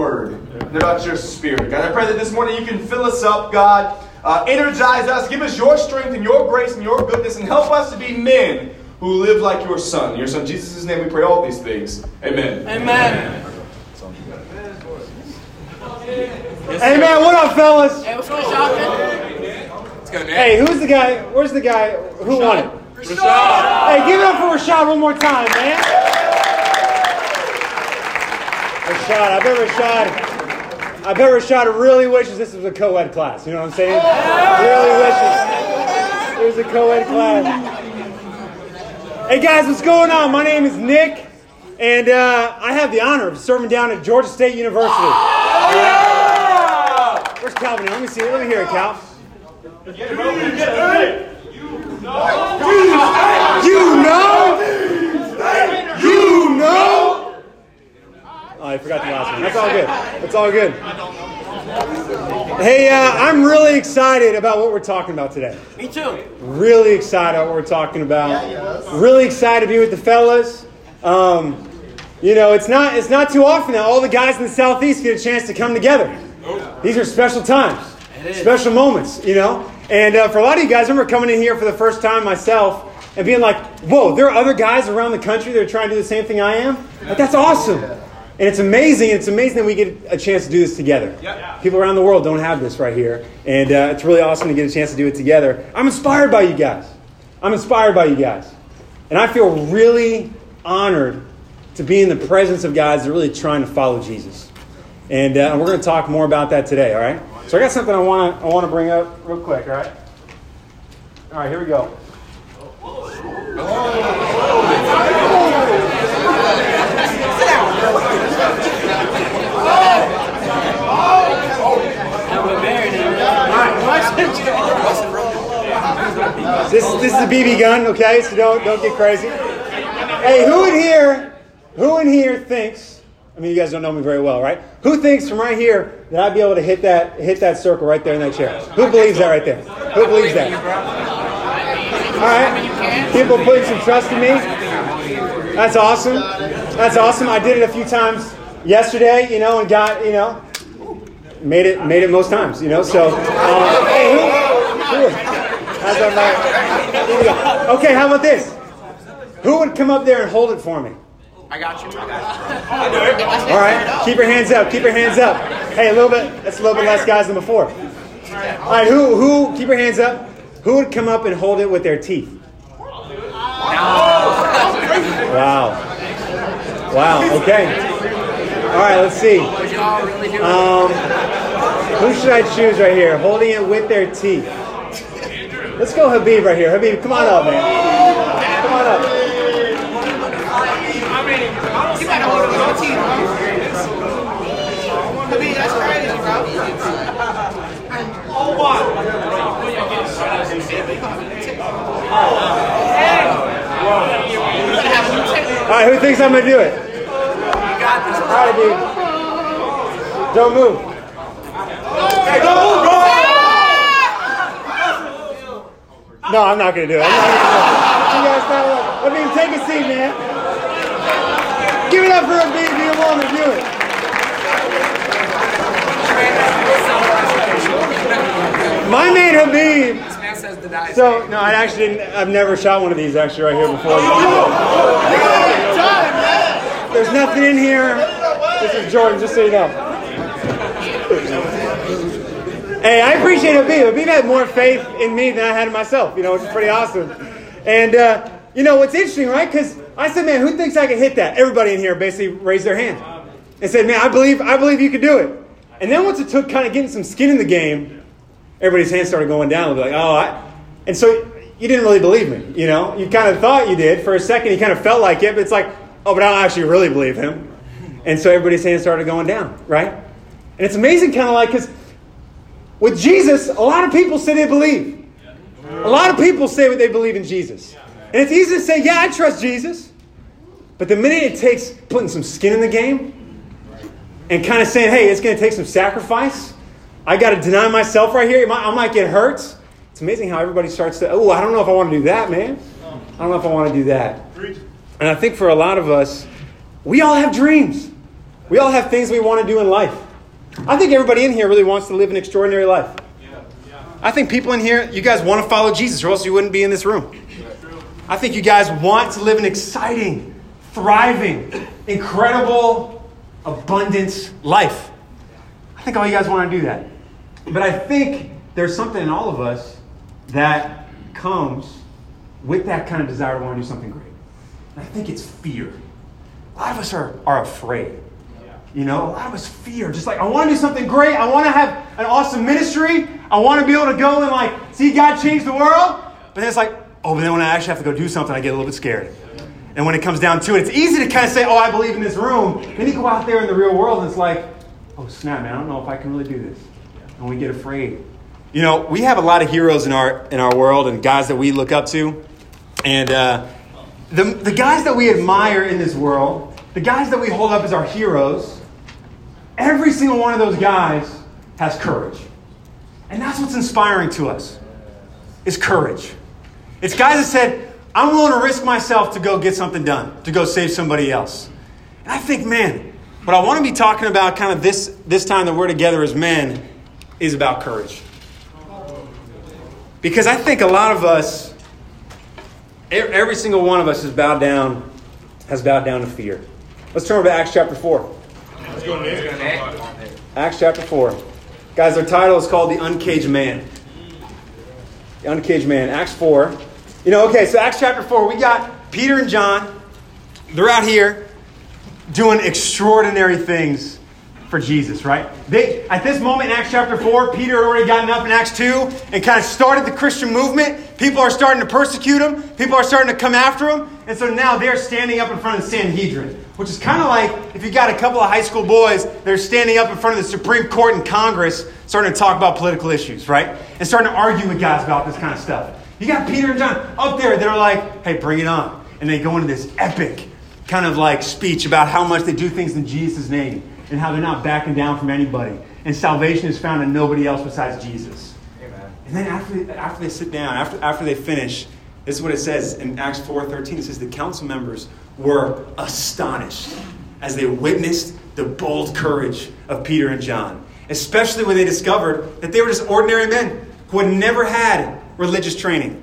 word and about your spirit. God, I pray that this morning you can fill us up, God. Uh, energize us, give us your strength and your grace and your goodness, and help us to be men who live like your son. In your son Jesus' name we pray all these things. Amen. Amen. Amen. What up, fellas? Hey, what's going on, Shotgun? Let's go, Nick. Hey, who's the guy? Where's the guy? Who won it? Rashad. Hey, give it up for Rashad one more time, man. Rashad, I bet Rashad, I've bet Rashad really wishes this was a co-ed class. You know what I'm saying? Really wishes it was a co-ed class. Hey guys, what's going on? My name is Nick, and uh, I have the honor of serving down at Georgia State University. Where's Calvin? Let me see it. Let me hear it, Cal. You know. You know? You know? Oh, I forgot the last one. That's all good. That's all good. Hey, uh, I'm really excited about what we're talking about today. Me too. Really excited about what we're talking about. Really excited to be with the fellas. Um, you know, it's not it's not too often that all the guys in the southeast get a chance to come together. These are special times, special moments. You know, and uh, for a lot of you guys, I remember coming in here for the first time myself and being like, "Whoa, there are other guys around the country that are trying to do the same thing I am. Like that's awesome." And it's amazing. It's amazing that we get a chance to do this together. People around the world don't have this right here, and uh, it's really awesome to get a chance to do it together. I'm inspired by you guys. I'm inspired by you guys, and I feel really honored to be in the presence of guys that are really trying to follow Jesus. And uh, we're going to talk more about that today. All right. So I got something I want to I want to bring up real quick. All right. All right. Here we go. This this is a BB gun, okay? So don't don't get crazy. Hey, who in here, who in here thinks? I mean, you guys don't know me very well, right? Who thinks from right here that I'd be able to hit that hit that circle right there in that chair? Who believes that right there? Who believes that? All right, people putting some trust in me. That's awesome. That's awesome. I did it a few times yesterday, you know, and got you know made it made it most times, you know. So, uh, hey, who, who, how's that, Mike? Here we go. Okay, how about this? Who would come up there and hold it for me? I got you. I got you. All right, keep your hands up. Keep your hands up. Hey, a little bit. That's a little bit less guys than before. All right, who who? Keep your hands up. Who would come up and hold it with their teeth? Wow. Wow. Okay. All right. Let's see. Um, who should I choose right here? Holding it with their teeth. Let's go Habib right here. Habib, come on up, man. Come on up. Habib, that's crazy, bro. All right, who thinks I'm gonna do it? All right, dude. Don't move. Hey, don't move, bro. No, I'm not gonna do it. I'm not gonna do it. You guys stand up. I mean, take a seat, man. Give it up for Habib. Be a woman. Do it. My man Habib. This man says the. So no, I actually didn't. I've never shot one of these actually right here before. There's nothing in here. This is Jordan, just so you know. Hey, I appreciate Habib. Habib had more faith in me than I had in myself, you know, which is pretty awesome. And, uh, you know, what's interesting, right? Because I said, man, who thinks I can hit that? Everybody in here basically raised their hand and said, man, I believe, I believe you could do it. And then once it took kind of getting some skin in the game, everybody's hands started going down. They'll be like, oh, I. And so you didn't really believe me, you know? You kind of thought you did. For a second, you kind of felt like it, but it's like, oh, but I don't actually really believe him. And so everybody's hands started going down, right? And it's amazing, kind of like, because with Jesus, a lot of people say they believe. A lot of people say what they believe in Jesus. And it's easy to say, yeah, I trust Jesus. But the minute it takes putting some skin in the game and kind of saying, hey, it's going to take some sacrifice, I got to deny myself right here, I might get hurt. It's amazing how everybody starts to, oh, I don't know if I want to do that, man. I don't know if I want to do that. And I think for a lot of us, we all have dreams. We all have things we want to do in life. I think everybody in here really wants to live an extraordinary life. I think people in here, you guys want to follow Jesus, or else you wouldn't be in this room. I think you guys want to live an exciting, thriving, incredible, abundant life. I think all you guys want to do that. But I think there's something in all of us that comes with that kind of desire to want to do something great. And I think it's fear. A lot of us are, are afraid. You know, a lot of us fear. Just like, I want to do something great. I want to have an awesome ministry. I want to be able to go and like see God change the world. But then it's like, oh, but then when I actually have to go do something, I get a little bit scared. And when it comes down to it, it's easy to kind of say, oh, I believe in this room. Then you go out there in the real world and it's like, oh, snap, man, I don't know if I can really do this. And we get afraid. You know, we have a lot of heroes in our, in our world and guys that we look up to. And uh, the, the guys that we admire in this world, the guys that we hold up as our heroes, every single one of those guys has courage. And that's what's inspiring to us, is courage. It's guys that said, I'm willing to risk myself to go get something done, to go save somebody else. And I think, man, what I want to be talking about kind of this, this time that we're together as men is about courage. Because I think a lot of us, every single one of us has bowed down, has bowed down to fear. Let's turn over to Acts chapter 4. Let's go, Nick. Acts chapter 4. Guys, our title is called The Uncaged Man. The Uncaged Man. Acts 4. You know, okay, so Acts chapter 4, we got Peter and John. They're out here doing extraordinary things for Jesus, right? They at this moment in Acts chapter 4, Peter had already gotten up in Acts 2 and kind of started the Christian movement. People are starting to persecute him, people are starting to come after him, and so now they're standing up in front of the Sanhedrin, which is kind of like if you got a couple of high school boys they're standing up in front of the Supreme Court and Congress starting to talk about political issues, right? And starting to argue with guys about this kind of stuff. You got Peter and John up there, they're like, hey, bring it on. And they go into this epic kind of like speech about how much they do things in Jesus' name and how they're not backing down from anybody. And salvation is found in nobody else besides Jesus. Amen. And then after they, after they sit down, after, after they finish, this is what it says in Acts 4.13. It says the council members were astonished as they witnessed the bold courage of Peter and John, especially when they discovered that they were just ordinary men who had never had religious training.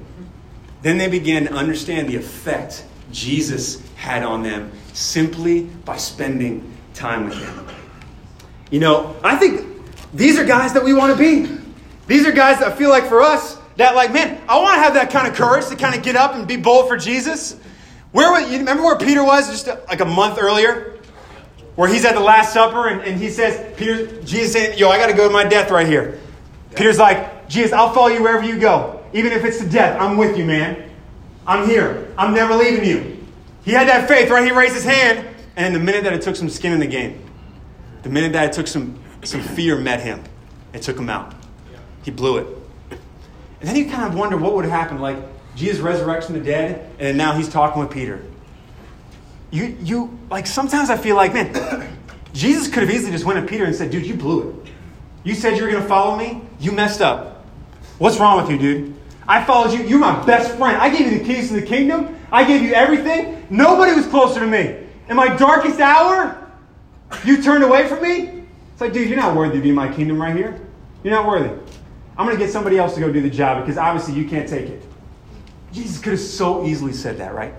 Then they began to understand the effect Jesus had on them simply by spending time with him. You know, I think these are guys that we want to be. These are guys that I feel like for us, that like, man, I want to have that kind of courage to kind of get up and be bold for Jesus. Where you remember where Peter was just uh, like a month earlier? Where he's at the Last Supper and, and he says, Peter, Jesus saying, Yo, I got to go to my death right here. Peter's like, Jesus, I'll follow you wherever you go. Even if it's to death, I'm with you, man. I'm here. I'm never leaving you. He had that faith, right? He raised his hand, and the minute that it took some skin in the game, the minute that it took some, some fear met him, it took him out. He blew it. And then you kind of wonder what would have happened. Like, Jesus resurrects from the dead, and now he's talking with Peter. You, you, like, sometimes I feel like, man, Jesus could have easily just went to Peter and said, dude, you blew it. You said you were going to follow me. You messed up. What's wrong with you, dude? I followed you. You're my best friend. I gave you the keys to the kingdom. I gave you everything. Nobody was closer to me. In my darkest hour, you turned away from me? It's like, dude, you're not worthy to be in my kingdom right here. You're not worthy. I'm going to get somebody else to go do the job because obviously you can't take it. Jesus could have so easily said that, right?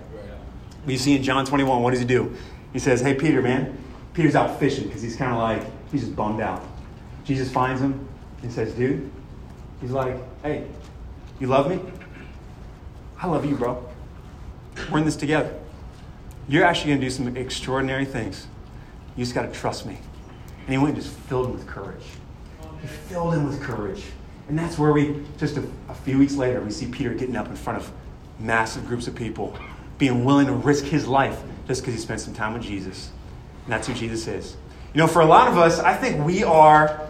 But you see in John 21, what does he do? He says, Hey, Peter, man. Peter's out fishing because he's kind of like, he's just bummed out. Jesus finds him and says, Dude, he's like, Hey, you love me? I love you, bro. We're in this together. You're actually going to do some extraordinary things. You just got to trust me. And he went and just filled him with courage. He filled him with courage. And that's where we, just a, a, few weeks later, we see Peter getting up in front of massive groups of people, being willing to risk his life just because he spent some time with Jesus. And that's who Jesus is. You know, for a lot of us, I think we are,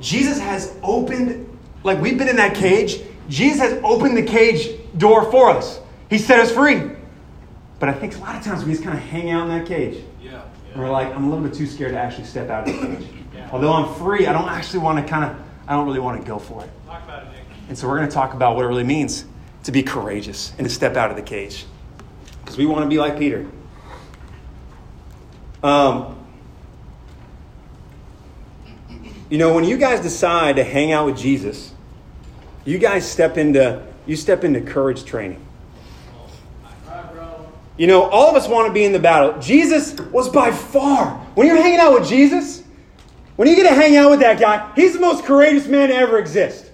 Jesus has opened, like we've been in that cage, Jesus has opened the cage door for us. He set us free. But I think a lot of times we just kind of hang out in that cage. Yeah. yeah. And we're like, I'm a little bit too scared to actually step out of the cage. Yeah. Although I'm free, I don't actually want to kind of, I don't really want to go for it. Talk about it, Nick. And so we're going to talk about what it really means to be courageous and to step out of the cage. Because we want to be like Peter. Um, You know, when you guys decide to hang out with Jesus, you guys step into you step into courage training. You know, all of us want to be in the battle. Jesus was by far. When you're hanging out with Jesus, when you get to hang out with that guy, he's the most courageous man to ever exist.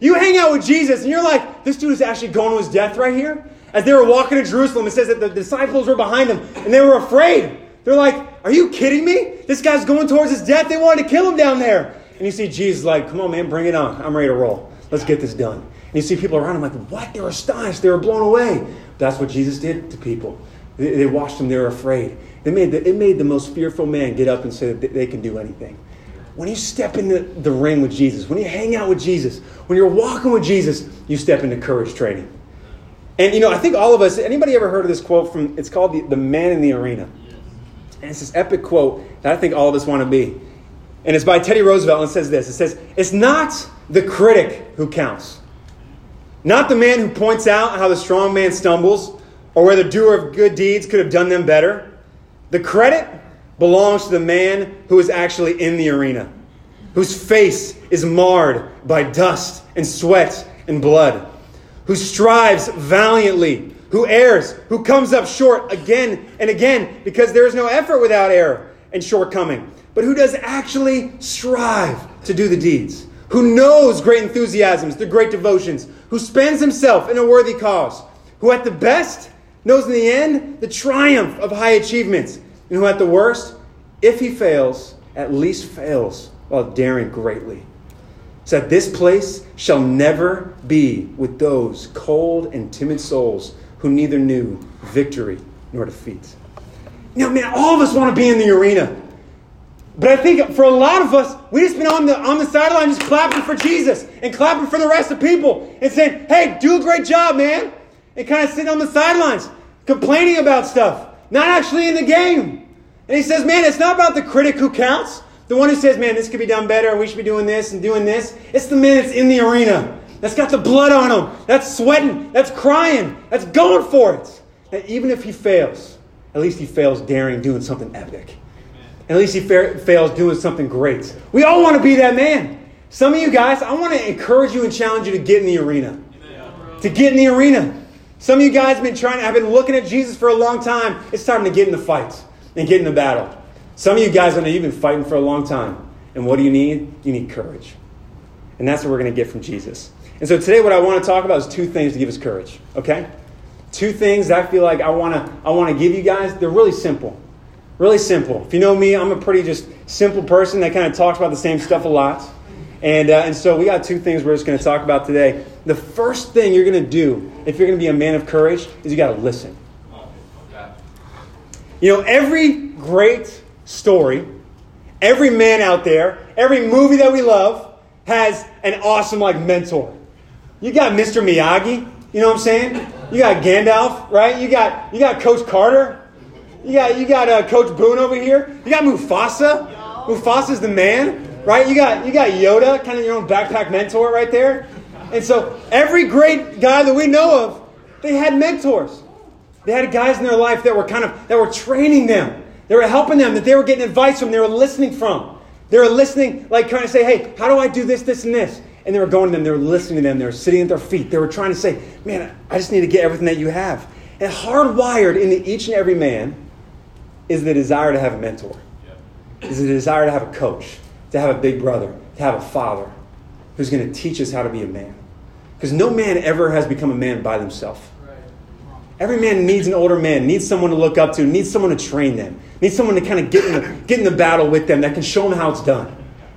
You hang out with Jesus and you're like, this dude is actually going to his death right here. As they were walking to Jerusalem, it says that the disciples were behind them and they were afraid. They're like, Are you kidding me? This guy's going towards his death. They wanted to kill him down there. And you see Jesus like, Come on, man, bring it on. I'm ready to roll. Let's get this done. And you see people around him like, What? They were astonished. They were blown away. That's what Jesus did to people. They, they watched him. They were afraid. They made the, it made the most fearful man get up and say that they can do anything. When you step into the ring with Jesus, when you hang out with Jesus, when you're walking with Jesus, you step into courage training. And you know, I think all of us, anybody ever heard of this quote from, it's called the, the Man in the Arena. And it's this epic quote that I think all of us want to be. And it's by Teddy Roosevelt, and it says this It says, It's not the critic who counts, not the man who points out how the strong man stumbles or where the doer of good deeds could have done them better. The credit belongs to the man who is actually in the arena, whose face is marred by dust and sweat and blood, who strives valiantly, who errs, who comes up short again and again because there is no effort without error and shortcoming, but who does actually strive to do the deeds, who knows great enthusiasms, the great devotions, who spends himself in a worthy cause, who at the best knows in the end the triumph of high achievements, and who at the worst, if he fails, at least fails while daring greatly. So that this place shall never be with those cold and timid souls who neither knew victory nor defeat. Now, man, all of us want to be in the arena. But I think for a lot of us, we just been on the on the sideline just clapping for Jesus and clapping for the rest of people and saying, hey, do a great job, man. And kind of sitting on the sidelines, complaining about stuff, not actually in the game. And he says, man, it's not about the critic who counts, the one who says, man, this could be done better, we should be doing this and doing this. It's the man that's in the arena, that's got the blood on him, that's sweating, that's crying, that's going for it. And even if he fails, at least he fails daring, doing something epic. At least he fa- fails doing something great. We all want to be that man. Some of you guys, I want to encourage you and challenge you to get in the arena. To get in the arena. Some of you guys have been trying, I've been looking at Jesus for a long time. It's time to get in the fight and get in the battle. Some of you guys I know you've been fighting for a long time. And what do you need? You need courage. And that's what we're going to get from Jesus. And so today what I want to talk about is two things to give us courage, okay? Two things I feel like I want to I want to give you guys. They're really simple. Really simple. If you know me, I'm a pretty just simple person that kind of talks about the same stuff a lot. And, uh, and so we got two things we're just going to talk about today. The first thing you're going to do if you're going to be a man of courage is you got to listen. You know, every great story, every man out there, every movie that we love has an awesome like mentor. You got Mr. Miyagi, you know what I'm saying? You got Gandalf, right? You got you got Coach Carter. You got you got uh, Coach Boone over here. You got Mufasa. Mufasa's the man, right? You got you got Yoda, kind of your own backpack mentor right there. And so every great guy that we know of, they had mentors. They had guys in their life that were kind of that were training them. They were helping them, that they were getting advice from, they were listening from. They were listening, like trying to say, hey, how do I do this, this, and this? And they were going to them, they were listening to them, they were sitting at their feet. They were trying to say, man, I just need to get everything that you have. And hardwired into each and every man is the desire to have a mentor, is the desire to have a coach, to have a big brother, to have a father who's going to teach us how to be a man. Because no man ever has become a man by themselves. Every man needs an older man, needs someone to look up to, needs someone to train them, needs someone to kind of get in the, get in the battle with them that can show them how it's done.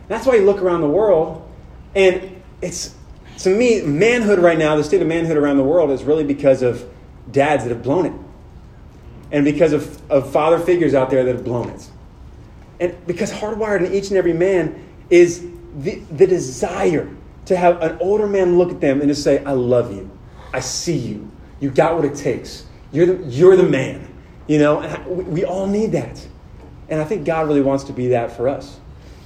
That's why you look around the world, and it's, to me, manhood right now, the state of manhood around the world is really because of dads that have blown it. And because of, of father figures out there that have blown it. And because hardwired in each and every man is the, the desire to have an older man look at them and to say, I love you. I see you. You got what it takes. You're the, you're the man. You know, we, we all need that. And I think God really wants to be that for us.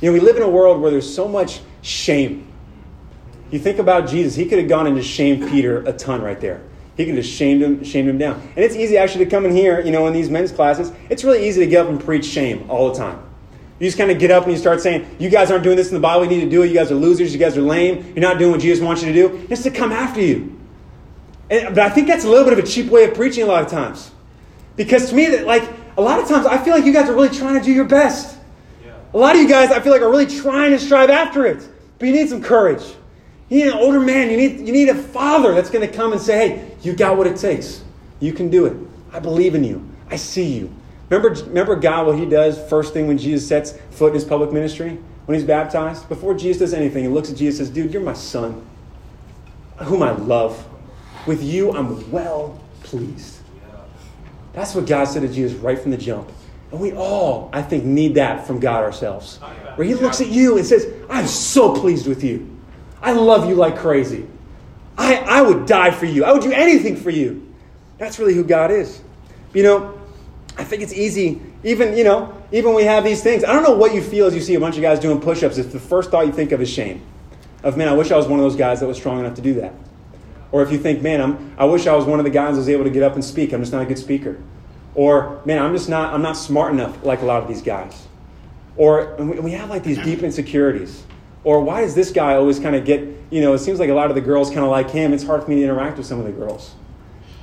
You know, we live in a world where there's so much shame. You think about Jesus, he could have gone and just shamed Peter a ton right there. He could have shamed him, shamed him down. And it's easy actually to come in here, you know, in these men's classes. It's really easy to get up and preach shame all the time. You just kind of get up and you start saying, You guys aren't doing this in the Bible. You need to do it. You guys are losers. You guys are lame. You're not doing what Jesus wants you to do. It's to come after you. And, but I think that's a little bit of a cheap way of preaching a lot of times. Because to me, that like a lot of times, I feel like you guys are really trying to do your best. A lot of you guys, I feel like, are really trying to strive after it. But you need some courage. You need an older man. You need, you need a father that's going to come and say, hey, you got what it takes. You can do it. I believe in you. I see you. Remember, remember God, what he does first thing when Jesus sets foot in his public ministry? When he's baptized? Before Jesus does anything, he looks at Jesus and says, Dude, you're my son, whom I love. With you, I'm well pleased. That's what God said to Jesus right from the jump. And we all, I think, need that from God ourselves. Where He looks at you and says, I'm so pleased with you. I love you like crazy. I, I would die for you. I would do anything for you. That's really who God is. You know, I think it's easy, even, you know, even we have these things. I don't know what you feel as you see a bunch of guys doing push ups if the first thought you think of is shame. Of, man, I wish I was one of those guys that was strong enough to do that. Or if you think, man, I'm, I wish I was one of the guys that was able to get up and speak. I'm just not a good speaker. Or, man, I'm just not, I'm not smart enough like a lot of these guys. Or we have like these deep insecurities. Or why does this guy always kind of get, you know, it seems like a lot of the girls kind of like him. It's hard for me to interact with some of the girls.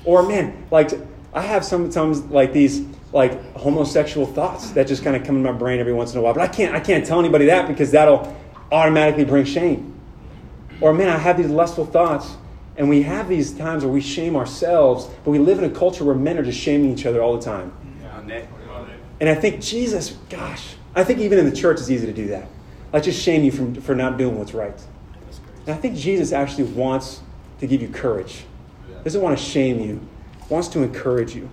Or, man, like, I have sometimes like these like homosexual thoughts that just kind of come in my brain every once in a while. But I can't, I can't tell anybody that because that'll automatically bring shame. Or, man, I have these lustful thoughts and we have these times where we shame ourselves, but we live in a culture where men are just shaming each other all the time. And I think Jesus, gosh, I think even in the church it's easy to do that. Like just shame you from, for not doing what's right. And I think Jesus actually wants to give you courage. Doesn't want to shame you. Wants to encourage you.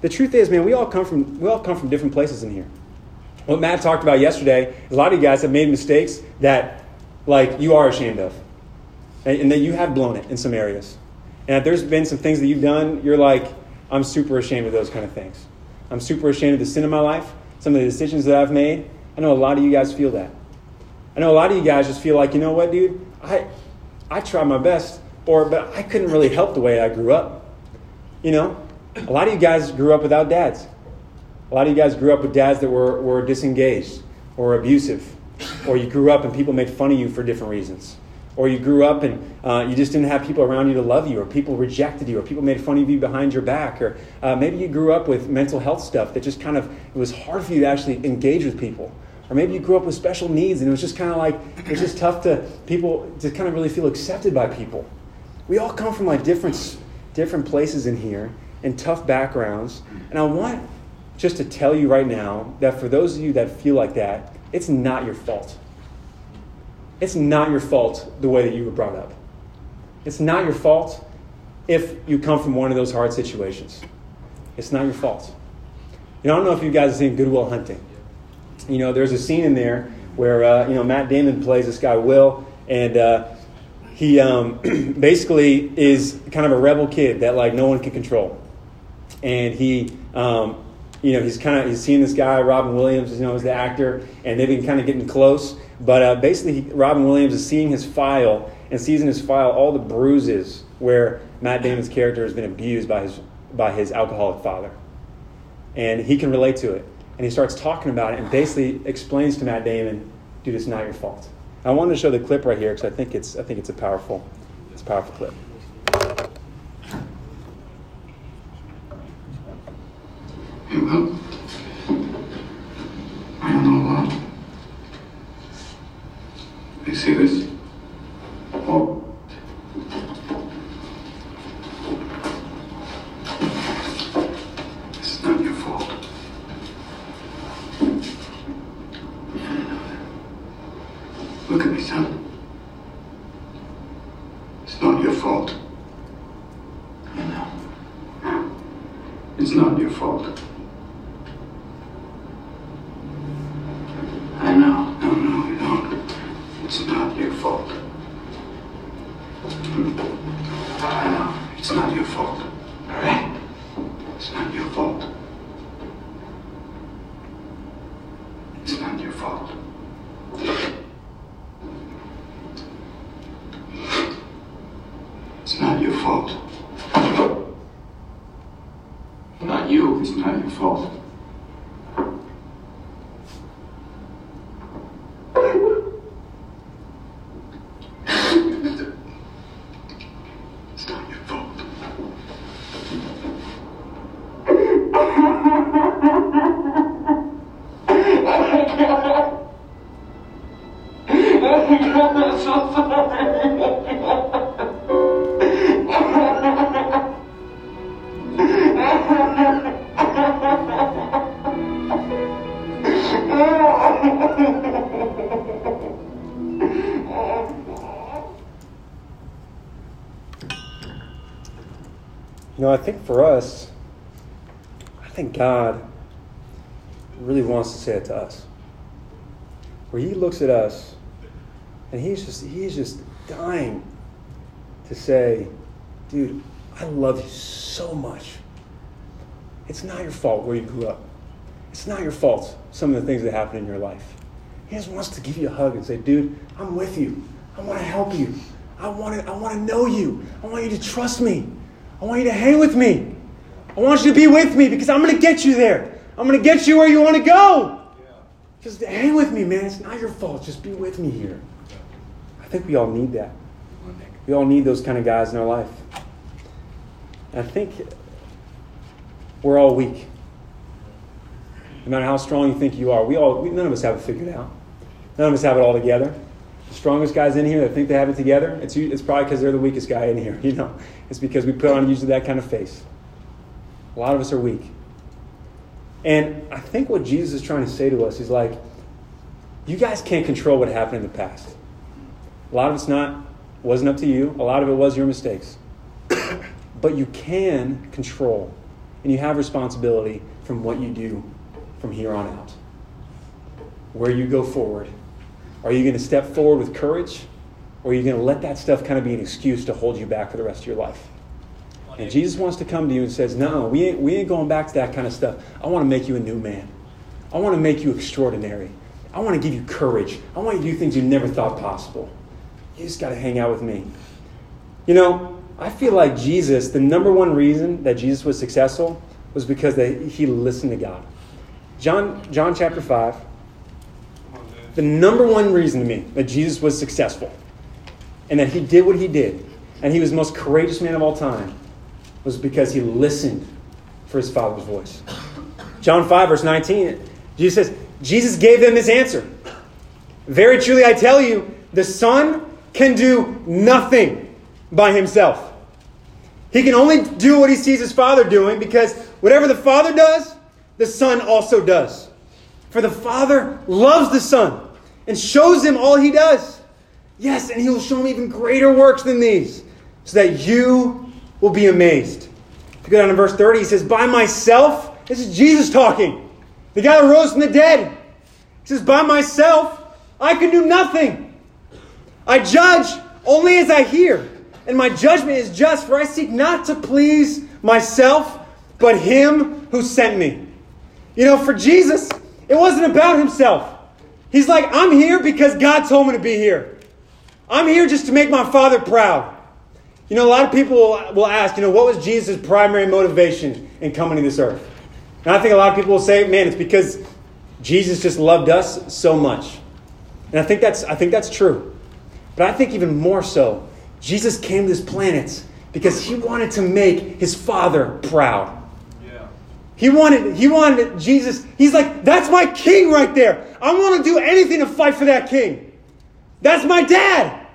The truth is, man, we all come from we all come from different places in here. What Matt talked about yesterday, a lot of you guys have made mistakes that like you are ashamed of and that you have blown it in some areas. And there's been some things that you've done, you're like, I'm super ashamed of those kind of things. I'm super ashamed of the sin in my life, some of the decisions that I've made. I know a lot of you guys feel that. I know a lot of you guys just feel like, you know what, dude, I, I tried my best, or but I couldn't really help the way I grew up. You know, a lot of you guys grew up without dads. A lot of you guys grew up with dads that were, were disengaged or abusive, or you grew up and people made fun of you for different reasons or you grew up and uh, you just didn't have people around you to love you, or people rejected you, or people made fun of you behind your back, or uh, maybe you grew up with mental health stuff that just kind of it was hard for you to actually engage with people. Or maybe you grew up with special needs and it was just kind of like, it's just tough to people to kind of really feel accepted by people. We all come from like different, different places in here and tough backgrounds. And I want just to tell you right now that for those of you that feel like that, it's not your fault. It's not your fault the way that you were brought up. It's not your fault if you come from one of those hard situations. It's not your fault. You know, I don't know if you guys have seen Good Will Hunting. You know, there's a scene in there where, uh, you know, Matt Damon plays this guy, Will, and uh, he um, basically is kind of a rebel kid that, like, no one can control. And he, um, you know, he's kind of, he's seeing this guy, Robin Williams, you know, is the actor, and they've been kind of getting close. But uh, basically, he, Robin Williams is seeing his file and sees in his file all the bruises where Matt Damon's character has been abused by his, by his alcoholic father. And he can relate to it. And he starts talking about it and basically explains to Matt Damon, dude, it's not your fault. I wanted to show the clip right here because I think it's I think it's a powerful it's a powerful clip. Hey, well, I don't know a lot. You see this? Oh. It's not your fault. Look at me, son. It's not your fault. I know. It's not your fault. I know. No, no, you don't. It's not your fault. Hmm. I know. It's not your fault. All right? It's not your fault. It's not your fault. It's not your fault. Not you. It's not your fault. Know, I think for us, I think God really wants to say it to us. Where He looks at us and He's just He's just dying to say, dude, I love you so much. It's not your fault where you grew up. It's not your fault some of the things that happen in your life. He just wants to give you a hug and say, dude, I'm with you. I want to help you. I want to, I want to know you. I want you to trust me. I want you to hang with me. I want you to be with me because I'm going to get you there. I'm going to get you where you want to go. Just hang with me, man. It's not your fault. Just be with me here. I think we all need that. We all need those kind of guys in our life. I think we're all weak. No matter how strong you think you are, we all we, none of us have it figured out. None of us have it all together. The strongest guys in here that think they have it together, it's, it's probably because they're the weakest guy in here. You know, it's because we put on usually that kind of face. A lot of us are weak. And I think what Jesus is trying to say to us is like, you guys can't control what happened in the past. A lot of it's not wasn't up to you. A lot of it was your mistakes. but you can control and you have responsibility from what you do from here on out. Where you go forward. Are you going to step forward with courage? Or are you going to let that stuff kind of be an excuse to hold you back for the rest of your life? And Jesus wants to come to you and says, No, we ain't, we ain't going back to that kind of stuff. I want to make you a new man. I want to make you extraordinary. I want to give you courage. I want you to do things you never thought possible. You just got to hang out with me. You know, I feel like Jesus, the number one reason that Jesus was successful was because they, he listened to God. John, John chapter 5, the number one reason to me that Jesus was successful and that he did what he did and he was the most courageous man of all time was because he listened for his father's voice. John 5, verse 19, Jesus says, Jesus gave them this answer. Very truly, I tell you, the Son can do nothing by himself. He can only do what he sees his Father doing because whatever the Father does, the Son also does. For the Father loves the Son and shows him all he does. Yes, and he will show me even greater works than these, so that you will be amazed. If you go down to verse 30, he says, By myself, this is Jesus talking, the guy that rose from the dead. He says, By myself, I can do nothing. I judge only as I hear, and my judgment is just, for I seek not to please myself, but him who sent me. You know, for Jesus, it wasn't about himself. He's like, I'm here because God told me to be here. I'm here just to make my Father proud. You know, a lot of people will ask, you know, what was Jesus' primary motivation in coming to this earth? And I think a lot of people will say, man, it's because Jesus just loved us so much. And I think that's, I think that's true. But I think even more so, Jesus came to this planet because he wanted to make his Father proud. He wanted, he wanted Jesus. He's like, that's my king right there. I want to do anything to fight for that king. That's my dad.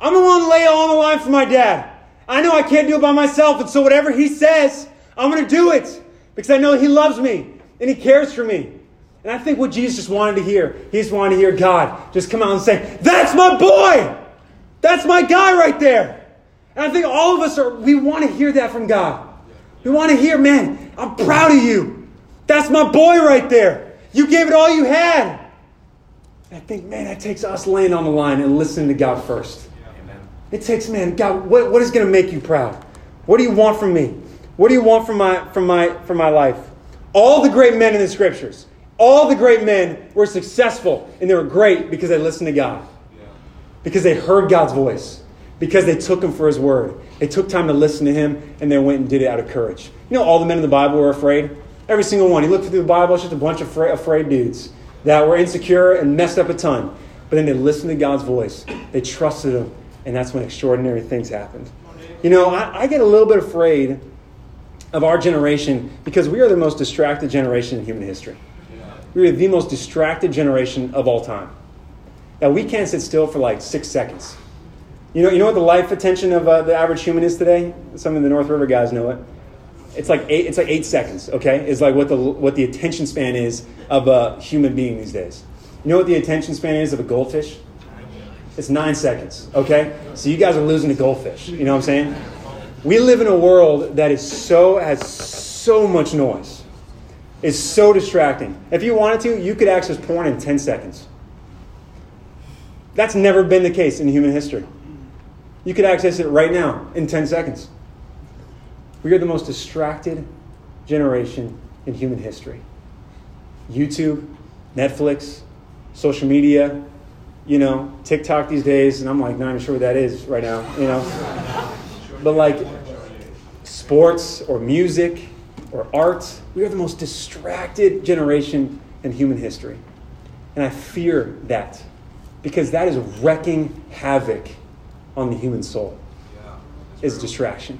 I'm the one to lay all the line for my dad. I know I can't do it by myself, and so whatever he says, I'm going to do it because I know he loves me and he cares for me. And I think what Jesus just wanted to hear, he just wanted to hear God just come out and say, That's my boy! That's my guy right there. And I think all of us are, we want to hear that from God. We want to hear, man, I'm proud of you. That's my boy right there. You gave it all you had. And I think, man, that takes us laying on the line and listening to God first. It takes, man, God, what, what is going to make you proud? What do you want from me? What do you want from my, from, my, from my life? All the great men in the scriptures, all the great men were successful and they were great because they listened to God. Because they heard God's voice. Because they took him for his word. They took time to listen to him and they went and did it out of courage. You know, all the men in the Bible were afraid. Every single one. You look through the Bible, it's just a bunch of afraid, afraid dudes that were insecure and messed up a ton. But then they listened to God's voice, they trusted him, and that's when extraordinary things happened. You know, I, I get a little bit afraid of our generation because we are the most distracted generation in human history. We are the most distracted generation of all time. that we can't sit still for like six seconds. You know, you know what the life attention of uh, the average human is today? Some of the North River guys know it. It's like eight. It's like eight seconds. Okay, is like what the what the attention span is of a human being these days. You know what the attention span is of a goldfish? It's nine seconds. Okay, so you guys are losing to goldfish. You know what I'm saying? We live in a world that is so has so much noise. It's so distracting. If you wanted to, you could access porn in 10 seconds. That's never been the case in human history. You could access it right now in 10 seconds. We are the most distracted generation in human history. YouTube, Netflix, social media, you know, TikTok these days, and I'm like not even sure what that is right now, you know. But like sports or music or art, we are the most distracted generation in human history. And I fear that because that is wrecking havoc on the human soul. Is distraction.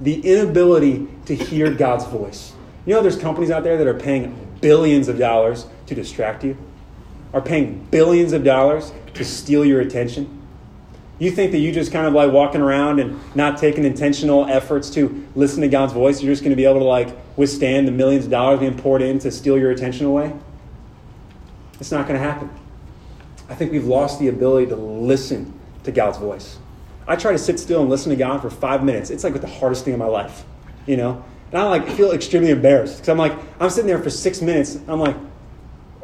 The inability to hear God's voice. You know, there's companies out there that are paying billions of dollars to distract you, are paying billions of dollars to steal your attention. You think that you just kind of like walking around and not taking intentional efforts to listen to God's voice, you're just going to be able to like withstand the millions of dollars being poured in to steal your attention away? It's not going to happen. I think we've lost the ability to listen to God's voice. I try to sit still and listen to God for five minutes. It's like the hardest thing in my life, you know? And I like feel extremely embarrassed because I'm like, I'm sitting there for six minutes. I'm like,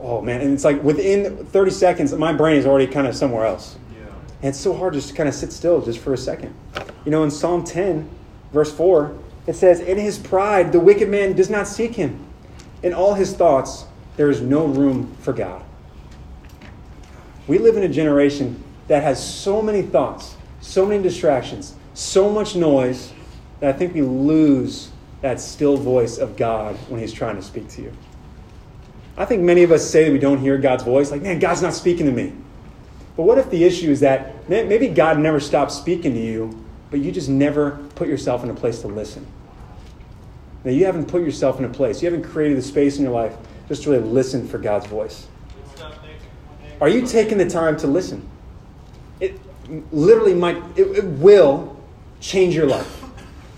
oh man. And it's like within 30 seconds, my brain is already kind of somewhere else. Yeah. And it's so hard just to kind of sit still just for a second. You know, in Psalm 10, verse 4, it says, In his pride, the wicked man does not seek him. In all his thoughts, there is no room for God. We live in a generation that has so many thoughts, so many distractions, so much noise that I think we lose that still voice of God when he's trying to speak to you. I think many of us say that we don't hear God's voice, like, man, God's not speaking to me. But what if the issue is that maybe God never stopped speaking to you, but you just never put yourself in a place to listen? Now, you haven't put yourself in a place, you haven't created the space in your life just to really listen for God's voice. Are you taking the time to listen? It literally might, it, it will change your life.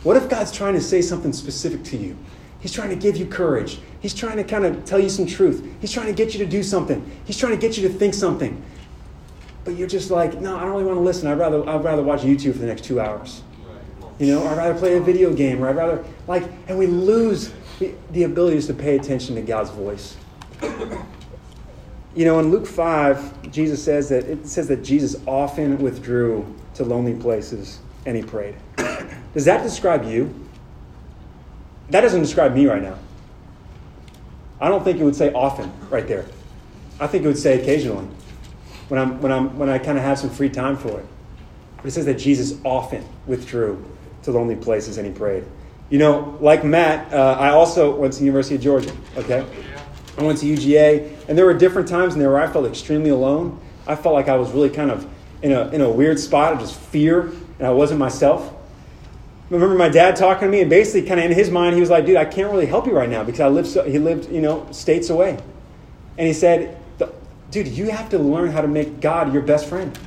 What if God's trying to say something specific to you? He's trying to give you courage. He's trying to kind of tell you some truth. He's trying to get you to do something. He's trying to get you to think something but you're just like, no, I don't really want to listen. I'd rather, I'd rather watch YouTube for the next two hours. You know, I'd rather play a video game, or I'd rather, like, and we lose the, the ability to pay attention to God's voice. You know, in Luke 5, Jesus says that, it says that Jesus often withdrew to lonely places and he prayed. Does that describe you? That doesn't describe me right now. I don't think it would say often right there. I think it would say occasionally when, I'm, when, I'm, when I kind of have some free time for it. But it says that Jesus often withdrew to lonely places and he prayed. You know, like Matt, uh, I also went to the University of Georgia, okay? I went to UGA, and there were different times in there where I felt extremely alone. I felt like I was really kind of in a, in a weird spot of just fear, and I wasn't myself. I remember my dad talking to me, and basically, kind of in his mind, he was like, "Dude, I can't really help you right now because I live." So, he lived, you know, states away, and he said, dude, you have to learn how to make God your best friend.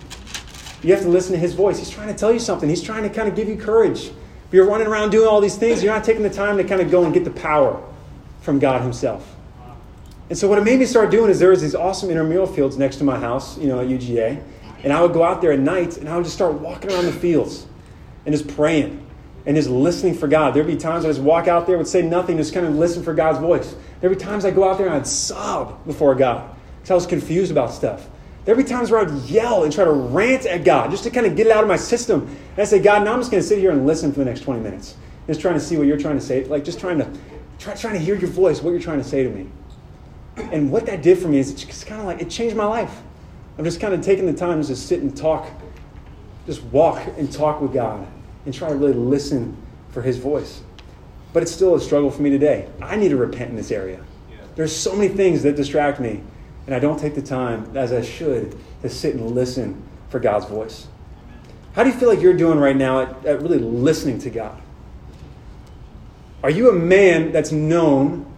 You have to listen to his voice. He's trying to tell you something. He's trying to kind of give you courage. If you're running around doing all these things, you're not taking the time to kind of go and get the power from God himself. And so what it made me start doing is there was these awesome intramural fields next to my house, you know, at UGA. And I would go out there at night and I would just start walking around the fields and just praying and just listening for God. There'd be times I would just walk out there, would say nothing, just kind of listen for God's voice. There'd be times I'd go out there and I'd sob before God because I was confused about stuff. There'd be times where I'd yell and try to rant at God just to kind of get it out of my system. And I say, God, now I'm just going to sit here and listen for the next 20 minutes. Just trying to see what you're trying to say. Like, just trying to, try, trying to hear your voice, what you're trying to say to me. And what that did for me is it's just kind of like, it changed my life. I'm just kind of taking the time to just sit and talk, just walk and talk with God and try to really listen for His voice. But it's still a struggle for me today. I need to repent in this area. There's so many things that distract me and I don't take the time, as I should, to sit and listen for God's voice. How do you feel like you're doing right now at, at really listening to God? Are you a man that's known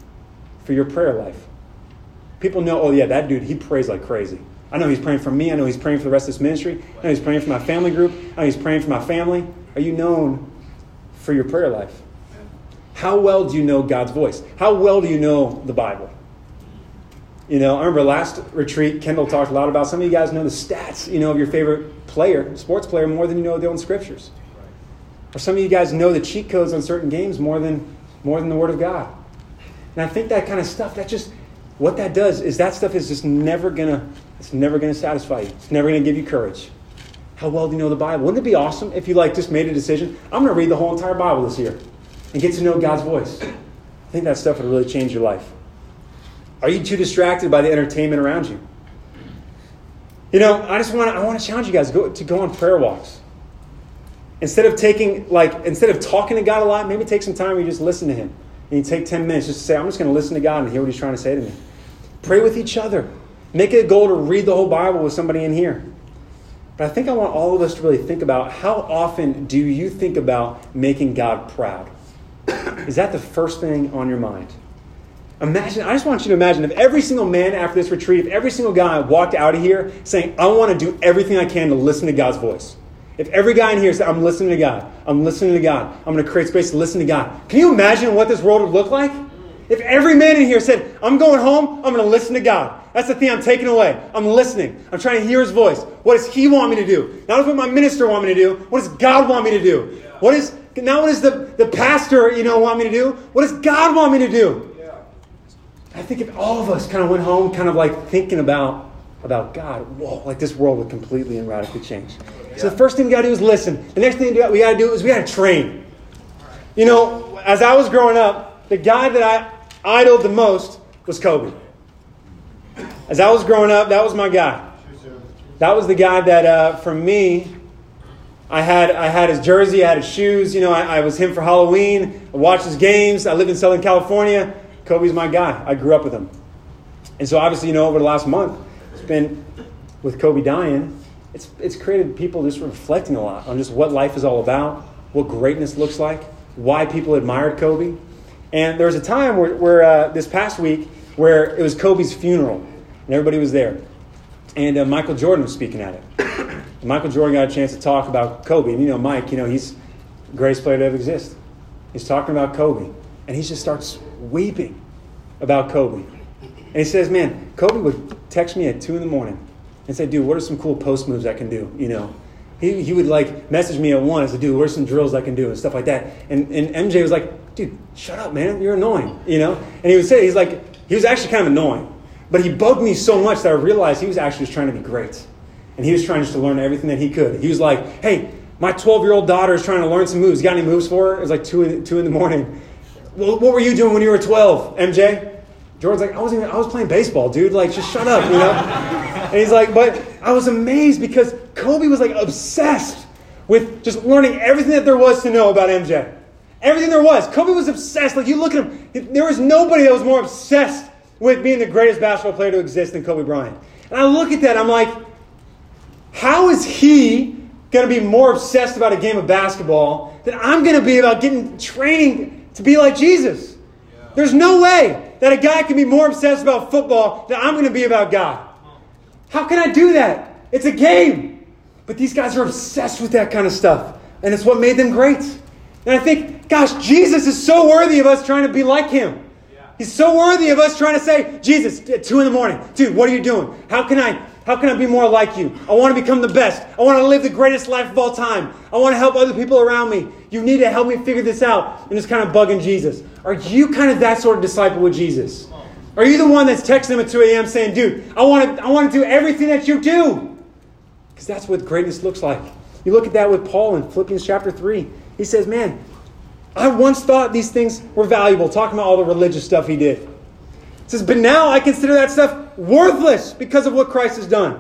for your prayer life? People know, oh, yeah, that dude, he prays like crazy. I know He's praying for me. I know He's praying for the rest of this ministry. I know He's praying for my family group. I know He's praying for my family. Are you known for your prayer life? How well do you know God's voice? How well do you know the Bible? You know, I remember last retreat, Kendall talked a lot about some of you guys know the stats, you know, of your favorite player, sports player, more than you know the own scriptures. Or some of you guys know the cheat codes on certain games more than more than the Word of God. And I think that kind of stuff, that just what that does is that stuff is just never gonna, it's never gonna satisfy you. It's never gonna give you courage. How well do you know the Bible? Wouldn't it be awesome if you like just made a decision? I'm gonna read the whole entire Bible this year and get to know God's voice. I think that stuff would really change your life. Are you too distracted by the entertainment around you? You know, I just want to, I want to challenge you guys to go, to go on prayer walks. Instead of taking, like, instead of talking to God a lot, maybe take some time where you just listen to Him. And you take 10 minutes just to say, I'm just going to listen to God and hear what He's trying to say to me. Pray with each other. Make it a goal to read the whole Bible with somebody in here. But I think I want all of us to really think about how often do you think about making God proud? Is that the first thing on your mind? Imagine, I just want you to imagine if every single man after this retreat, if every single guy walked out of here saying, I want to do everything I can to listen to God's voice. If every guy in here said, I'm listening to God, I'm listening to God, I'm going to create space to listen to God. Can you imagine what this world would look like? If every man in here said, I'm going home, I'm going to listen to God. That's the thing I'm taking away. I'm listening. I'm trying to hear his voice. What does he want me to do? Not what my minister want me to do. What does God want me to do? What is now what does the, the pastor, you know, want me to do? What does God want me to do? I think if all of us kind of went home kind of like thinking about about God, whoa, like this world would completely and radically change. So the first thing we gotta do is listen. The next thing we gotta do is we gotta train. You know, as I was growing up, the guy that I idoled the most was Kobe. As I was growing up, that was my guy. That was the guy that, uh, for me, I had, I had his jersey, I had his shoes. You know, I, I was him for Halloween. I watched his games. I lived in Southern California. Kobe's my guy. I grew up with him. And so, obviously, you know, over the last month, been with Kobe dying, it's, it's created people just reflecting a lot on just what life is all about, what greatness looks like, why people admired Kobe. And there was a time where, where uh, this past week where it was Kobe's funeral, and everybody was there. And uh, Michael Jordan was speaking at it. Michael Jordan got a chance to talk about Kobe. And you know, Mike, you know, he's the greatest player to ever exist. He's talking about Kobe. And he just starts weeping about Kobe. And he says, Man, Kobe would text me at 2 in the morning and say, Dude, what are some cool post moves I can do? You know, he, he would like message me at 1 and say, Dude, what are some drills I can do? And stuff like that. And, and MJ was like, Dude, shut up, man. You're annoying. You know? And he would say, He's like, he was actually kind of annoying. But he bugged me so much that I realized he was actually just trying to be great. And he was trying just to learn everything that he could. He was like, Hey, my 12 year old daughter is trying to learn some moves. Got any moves for her? It was like 2 in, two in the morning. Well, what were you doing when you were 12, MJ? Jordan's like, I wasn't even, I was playing baseball, dude. Like, just shut up, you know? And he's like, but I was amazed because Kobe was like obsessed with just learning everything that there was to know about MJ. Everything there was. Kobe was obsessed. Like, you look at him, there was nobody that was more obsessed with being the greatest basketball player to exist than Kobe Bryant. And I look at that, I'm like, how is he going to be more obsessed about a game of basketball than I'm going to be about getting training to be like Jesus? There's no way that a guy can be more obsessed about football than I'm going to be about God. How can I do that? It's a game. But these guys are obsessed with that kind of stuff. And it's what made them great. And I think, gosh, Jesus is so worthy of us trying to be like him. He's so worthy of us trying to say, Jesus, at two in the morning, dude, what are you doing? How can I how can I be more like you? I want to become the best. I want to live the greatest life of all time. I want to help other people around me. You need to help me figure this out. And just kind of bugging Jesus. Are you kind of that sort of disciple with Jesus? Are you the one that's texting him at 2 a.m. saying, dude, I want to, I want to do everything that you do? Because that's what greatness looks like. You look at that with Paul in Philippians chapter 3. He says, man, I once thought these things were valuable, talking about all the religious stuff he did. He says, but now I consider that stuff worthless because of what Christ has done.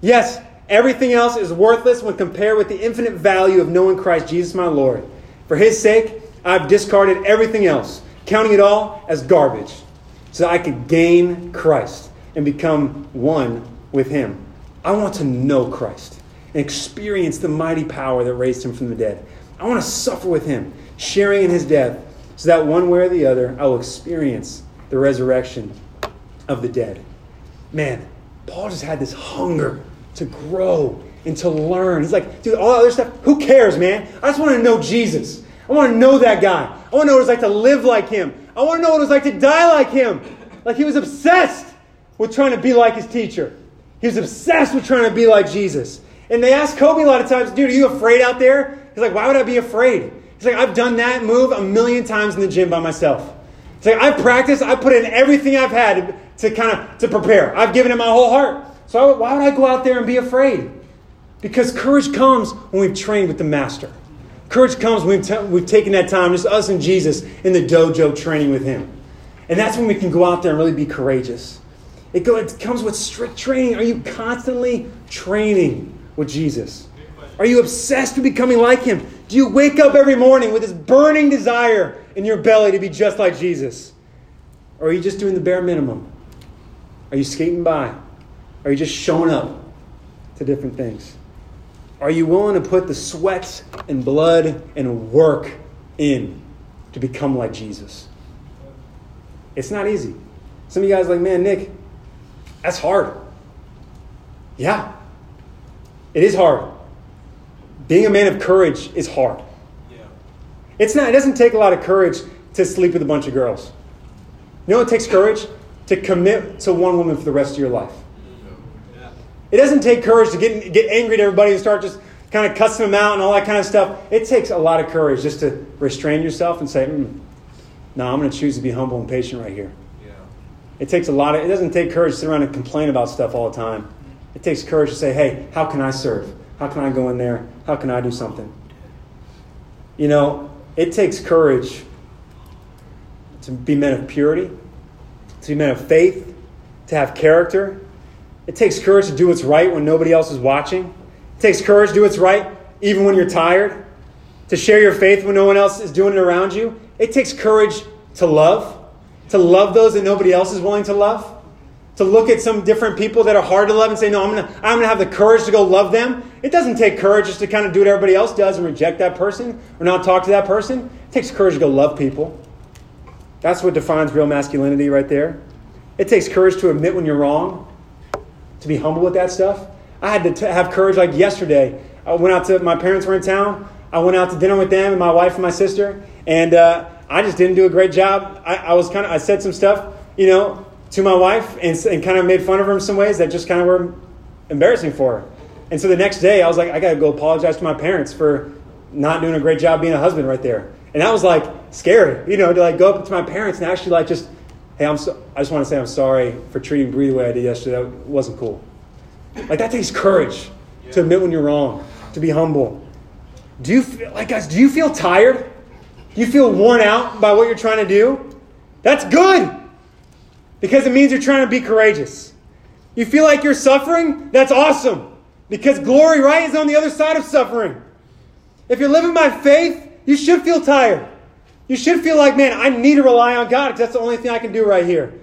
Yes, everything else is worthless when compared with the infinite value of knowing Christ Jesus my Lord. For his sake, I've discarded everything else, counting it all as garbage, so I could gain Christ and become one with him. I want to know Christ and experience the mighty power that raised him from the dead. I want to suffer with him, sharing in his death, so that one way or the other, I will experience the resurrection of the dead. Man, Paul just had this hunger to grow and to learn. He's like, dude, all that other stuff, who cares, man? I just want to know Jesus. I want to know that guy. I want to know what it's like to live like him. I want to know what it was like to die like him. Like he was obsessed with trying to be like his teacher. He was obsessed with trying to be like Jesus. And they ask Kobe a lot of times, dude, are you afraid out there? He's like, why would I be afraid? He's like, I've done that move a million times in the gym by myself. He's like, I've practiced, I put in everything I've had to, to kind of to prepare. I've given it my whole heart. So I, why would I go out there and be afraid? Because courage comes when we've trained with the master. Courage comes when we've, t- we've taken that time, just us and Jesus, in the dojo training with him. And that's when we can go out there and really be courageous. It, go, it comes with strict training. Are you constantly training with Jesus? Are you obsessed with becoming like him? Do you wake up every morning with this burning desire in your belly to be just like Jesus? Or are you just doing the bare minimum? Are you skating by? Are you just showing up to different things? Are you willing to put the sweat and blood and work in to become like Jesus? It's not easy. Some of you guys are like, man, Nick, that's hard. Yeah, it is hard. Being a man of courage is hard. Yeah. It's not, it doesn't take a lot of courage to sleep with a bunch of girls. You know what takes courage? To commit to one woman for the rest of your life. It doesn't take courage to get, get angry at everybody and start just kind of cussing them out and all that kind of stuff. It takes a lot of courage just to restrain yourself and say, mm, no, I'm going to choose to be humble and patient right here. It takes a lot of, it doesn't take courage to sit around and complain about stuff all the time. It takes courage to say, hey, how can I serve? How can I go in there? How can I do something? You know, it takes courage to be men of purity, to be men of faith, to have character. It takes courage to do what's right when nobody else is watching. It takes courage to do what's right even when you're tired, to share your faith when no one else is doing it around you. It takes courage to love, to love those that nobody else is willing to love to look at some different people that are hard to love and say, no, I'm going to I'm gonna have the courage to go love them. It doesn't take courage just to kind of do what everybody else does and reject that person or not talk to that person. It takes courage to go love people. That's what defines real masculinity right there. It takes courage to admit when you're wrong, to be humble with that stuff. I had to t- have courage like yesterday. I went out to, my parents were in town. I went out to dinner with them and my wife and my sister, and uh, I just didn't do a great job. I, I was kind of, I said some stuff, you know, to my wife and, and kind of made fun of her in some ways that just kind of were embarrassing for her. And so the next day, I was like, I got to go apologize to my parents for not doing a great job being a husband right there. And that was like scary, you know, to like go up to my parents and actually like just, hey, I'm so, I just want to say I'm sorry for treating Bree the way I did yesterday. That wasn't cool. Like that takes courage to admit when you're wrong, to be humble. Do you feel like guys? Do you feel tired? Do you feel worn out by what you're trying to do? That's good because it means you're trying to be courageous. You feel like you're suffering? That's awesome because glory, right, is on the other side of suffering. If you're living by faith, you should feel tired. You should feel like, man, I need to rely on God because that's the only thing I can do right here.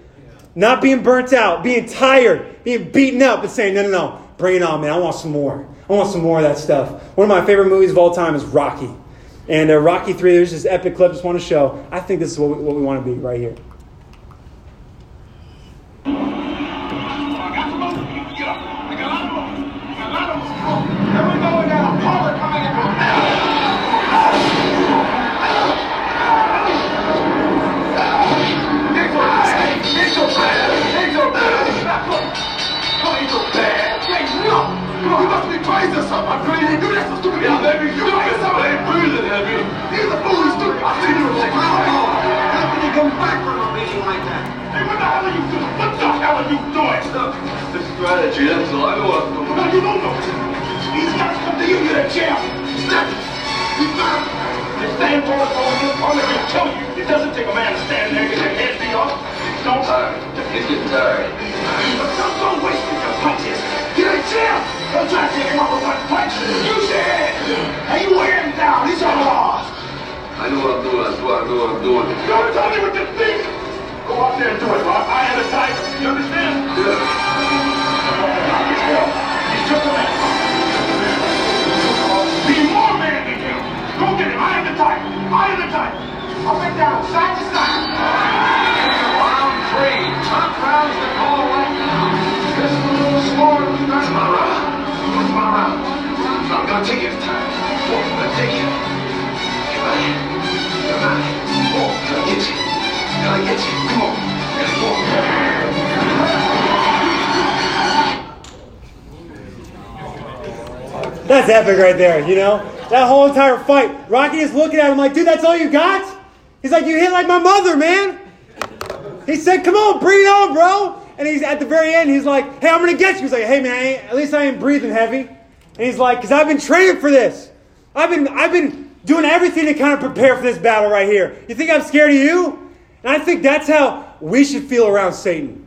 Not being burnt out, being tired, being beaten up, and saying, no, no, no, bring it on, man. I want some more. I want some more of that stuff. One of my favorite movies of all time is Rocky. And uh, Rocky 3, there's this epic clip just want to show. I think this is what we, what we want to be right here. Come back from a meeting like that? Hey, what the hell are you doing? What the hell are you doing? The strategy, that's all. I know what I'm doing. No, you don't know. These guys come to you, you're the it. You got it. You stand for it, all you I'm to tell you. It doesn't take a man to stand there and get their head beat off. Don't. Tired. He's getting tired. Don't, don't waste your punches. Get a champ. Don't try to take him off with one punch. Use your head. And you wear him down. These are laws. I know what I'm doing. I, know what I'm doing. Don't tell me what to think. Go out there and do it, Mark. I am the type. You understand? Yeah. He's just a man. Be more man than him. Go get him. I am the type. I am the type. Up and down, side to side. Round three. Top rounds to call right now. This is a little slower. That's my round. That's my round. I'm gonna take it. I'm gonna take it. Goodbye. That's epic right there, you know? That whole entire fight. Rocky is looking at him like, dude, that's all you got? He's like, you hit like my mother, man. He said, come on, breathe on, bro. And he's at the very end, he's like, hey, I'm going to get you. He's like, hey, man, at least I ain't breathing heavy. And he's like, because I've been training for this. I've been, I've been doing everything to kind of prepare for this battle right here. You think I'm scared of you? And I think that's how we should feel around Satan.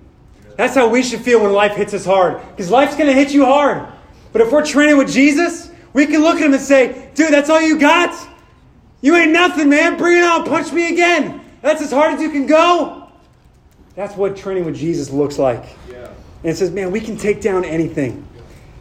That's how we should feel when life hits us hard. Because life's going to hit you hard. But if we're training with Jesus, we can look at him and say, dude, that's all you got? You ain't nothing, man. Bring it on. Punch me again. That's as hard as you can go. That's what training with Jesus looks like. And it says, man, we can take down anything.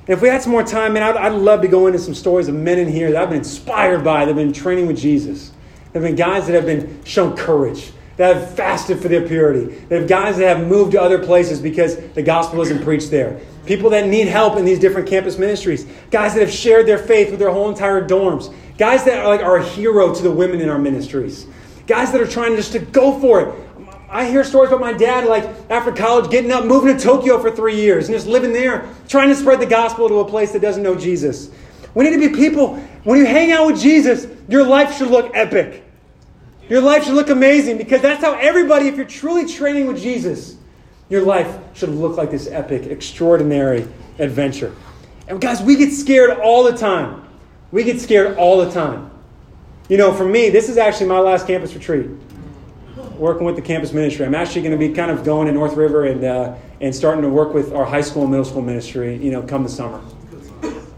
And if we had some more time, man, I'd, I'd love to go into some stories of men in here that I've been inspired by that have been training with Jesus. There have been guys that have been shown courage, that have fasted for their purity. There have guys that have moved to other places because the gospel isn't preached there. People that need help in these different campus ministries. Guys that have shared their faith with their whole entire dorms. Guys that are like a hero to the women in our ministries. Guys that are trying just to go for it. I hear stories about my dad, like after college, getting up, moving to Tokyo for three years, and just living there, trying to spread the gospel to a place that doesn't know Jesus. We need to be people, when you hang out with Jesus, your life should look epic. Your life should look amazing because that's how everybody, if you're truly training with Jesus, your life should look like this epic, extraordinary adventure. And guys, we get scared all the time. We get scared all the time. You know, for me, this is actually my last campus retreat working with the campus ministry. I'm actually going to be kind of going to North River and, uh, and starting to work with our high school and middle school ministry, you know, come the summer.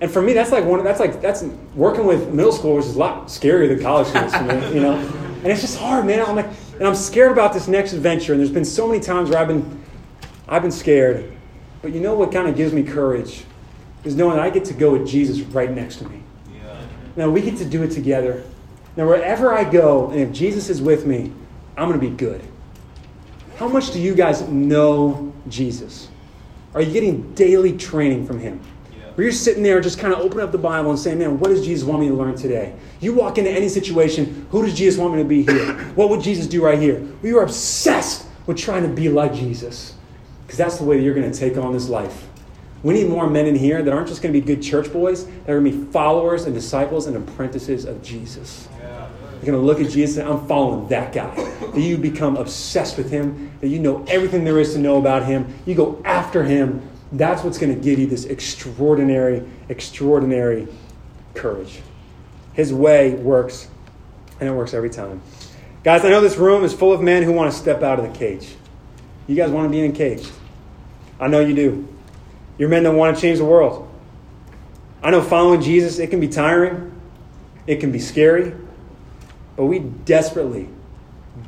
And for me, that's like one. That's like that's working with middle schoolers is a lot scarier than college students, for me, you know. And it's just hard, man. I'm like, and I'm scared about this next adventure. And there's been so many times where I've been, I've been scared. But you know what kind of gives me courage is knowing that I get to go with Jesus right next to me. Now we get to do it together. Now wherever I go, and if Jesus is with me, I'm going to be good. How much do you guys know Jesus? Are you getting daily training from Him? Where you're sitting there just kind of opening up the Bible and saying, man, what does Jesus want me to learn today? You walk into any situation, who does Jesus want me to be here? What would Jesus do right here? We are obsessed with trying to be like Jesus because that's the way that you're going to take on this life. We need more men in here that aren't just going to be good church boys, they're going to be followers and disciples and apprentices of Jesus. You're going to look at Jesus and I'm following that guy. That you become obsessed with him, that you know everything there is to know about him. You go after him. That's what's going to give you this extraordinary, extraordinary courage. His way works, and it works every time. Guys, I know this room is full of men who want to step out of the cage. You guys want to be in cage. I know you do. You're men that want to change the world. I know following Jesus, it can be tiring, it can be scary, but we desperately,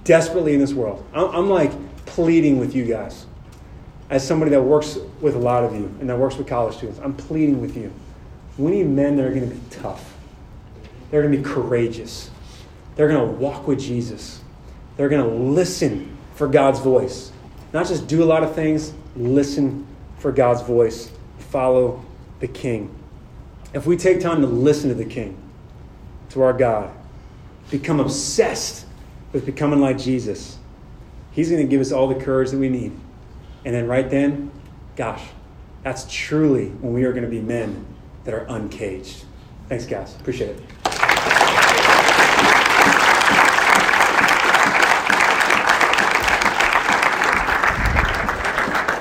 desperately in this world, I'm, I'm like pleading with you guys as somebody that works with a lot of you and that works with college students. I'm pleading with you. We need men that are going to be tough, they're going to be courageous, they're going to walk with Jesus, they're going to listen for God's voice. Not just do a lot of things, listen for God's voice, follow the King. If we take time to listen to the King, to our God, become obsessed with becoming like Jesus, He's going to give us all the courage that we need. And then right then, gosh, that's truly when we are going to be men that are uncaged. Thanks, guys. Appreciate it.